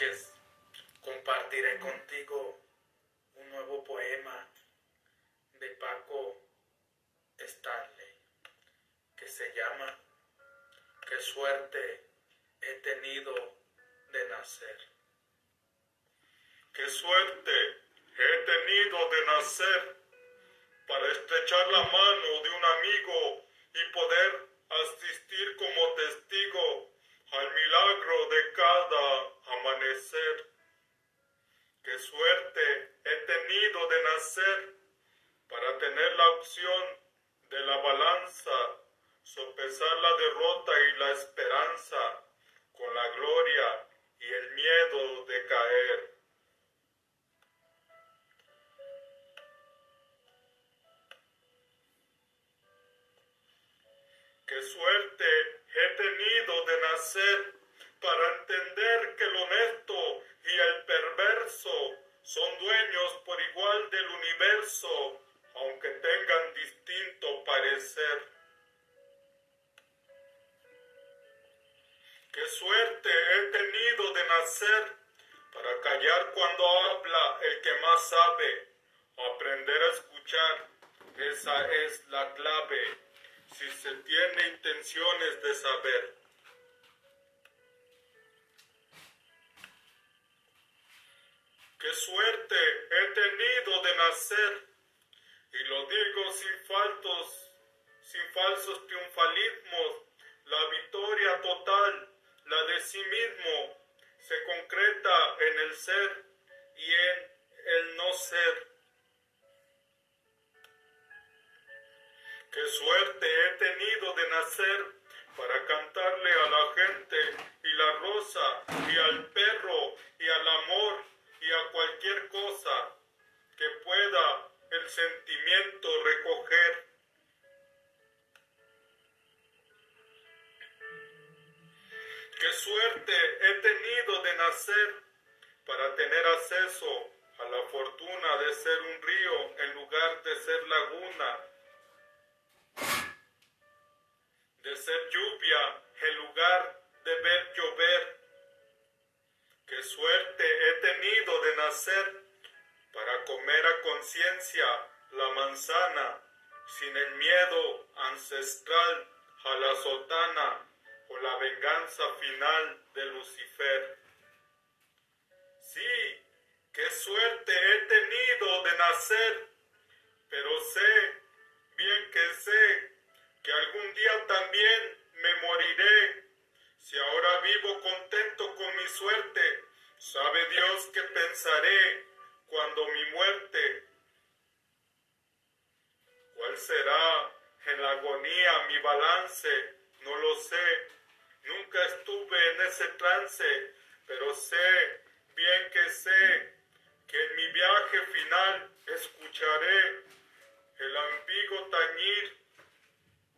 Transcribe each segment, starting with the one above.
noches compartiré contigo un nuevo poema de Paco Stanley que se llama Qué suerte he tenido de nacer. Qué suerte he tenido de nacer para estrechar la mano de un amigo y poder asistir como testigo al milagro de cada suerte he tenido de nacer para tener la opción de la balanza, sopesar la derrota y la esperanza con la gloria y el miedo de caer. Qué suerte he tenido de nacer Qué suerte he tenido de nacer para callar cuando habla el que más sabe, aprender a escuchar, esa es la clave si se tiene intenciones de saber. Qué suerte he tenido de nacer, y lo digo sin faltos, sin falsos triunfalismos, sí mismo, se concreta en el ser y en el no ser. Qué suerte he tenido de nacer para cantarle a la gente y la rosa y al perro y al amor y a cualquier cosa que pueda el sentimiento recoger. Qué suerte he tenido de nacer para tener acceso a la fortuna de ser un río en lugar de ser laguna de ser lluvia en lugar de ver llover. Qué suerte he tenido de nacer para comer a conciencia la manzana sin el miedo ancestral a la sotana o la venganza final de Lucifer. Sí, qué suerte he tenido de nacer, pero sé, bien que sé, que algún día también me moriré. Si ahora vivo contento con mi suerte, sabe Dios que pensaré cuando mi muerte. ¿Cuál será en la agonía mi balance? No lo sé. Nunca estuve en ese trance, pero sé, bien que sé, que en mi viaje final escucharé el ambiguo tañir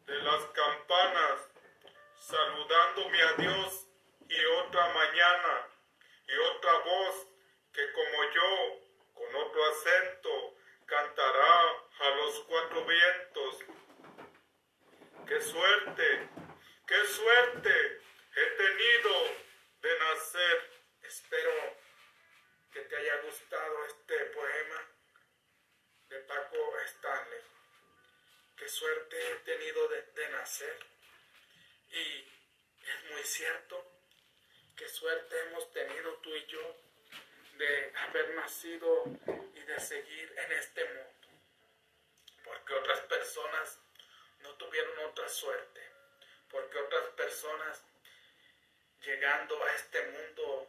de las campanas, saludándome a Dios y otra mañana, y otra voz que como yo, con otro acento, cantará a los cuatro vientos. ¡Qué suerte! ¡Qué suerte de nacer! Espero que te haya gustado este poema de Paco Stanley qué suerte he tenido de, nacer. Y es muy cierto, qué suerte hemos tenido tú y yo de haber nacido y de seguir en este mundo. Porque otras personas no tuvieron otra suerte. Porque otras personas llegando a este mundo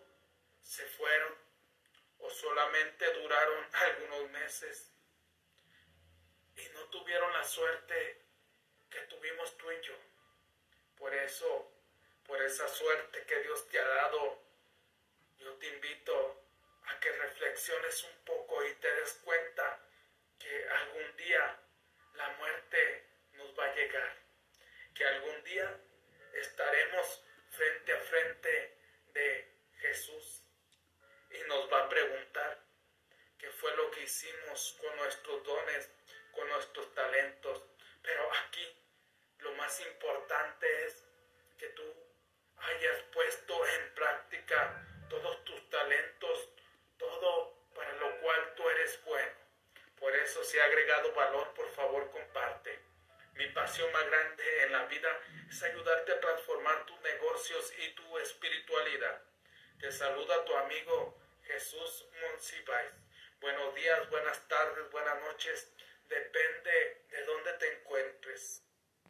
se fueron o solamente duraron algunos meses y no tuvieron la suerte que tuvimos tú y yo. Por eso, por esa suerte que Dios te ha dado, yo te invito a que reflexiones un poco y te hicimos con nuestros dones, con nuestros talentos. Pero aquí lo más importante es que tú hayas puesto en práctica todos tus talentos, todo para lo cual tú eres bueno. Por eso si ha agregado valor, por favor comparte. Mi pasión más grande en la vida es ayudarte a transformar tus negocios y tu espiritualidad. Te saluda tu amigo Jesús Monsiváis buenos días, buenas tardes, buenas noches, depende de dónde te encuentres.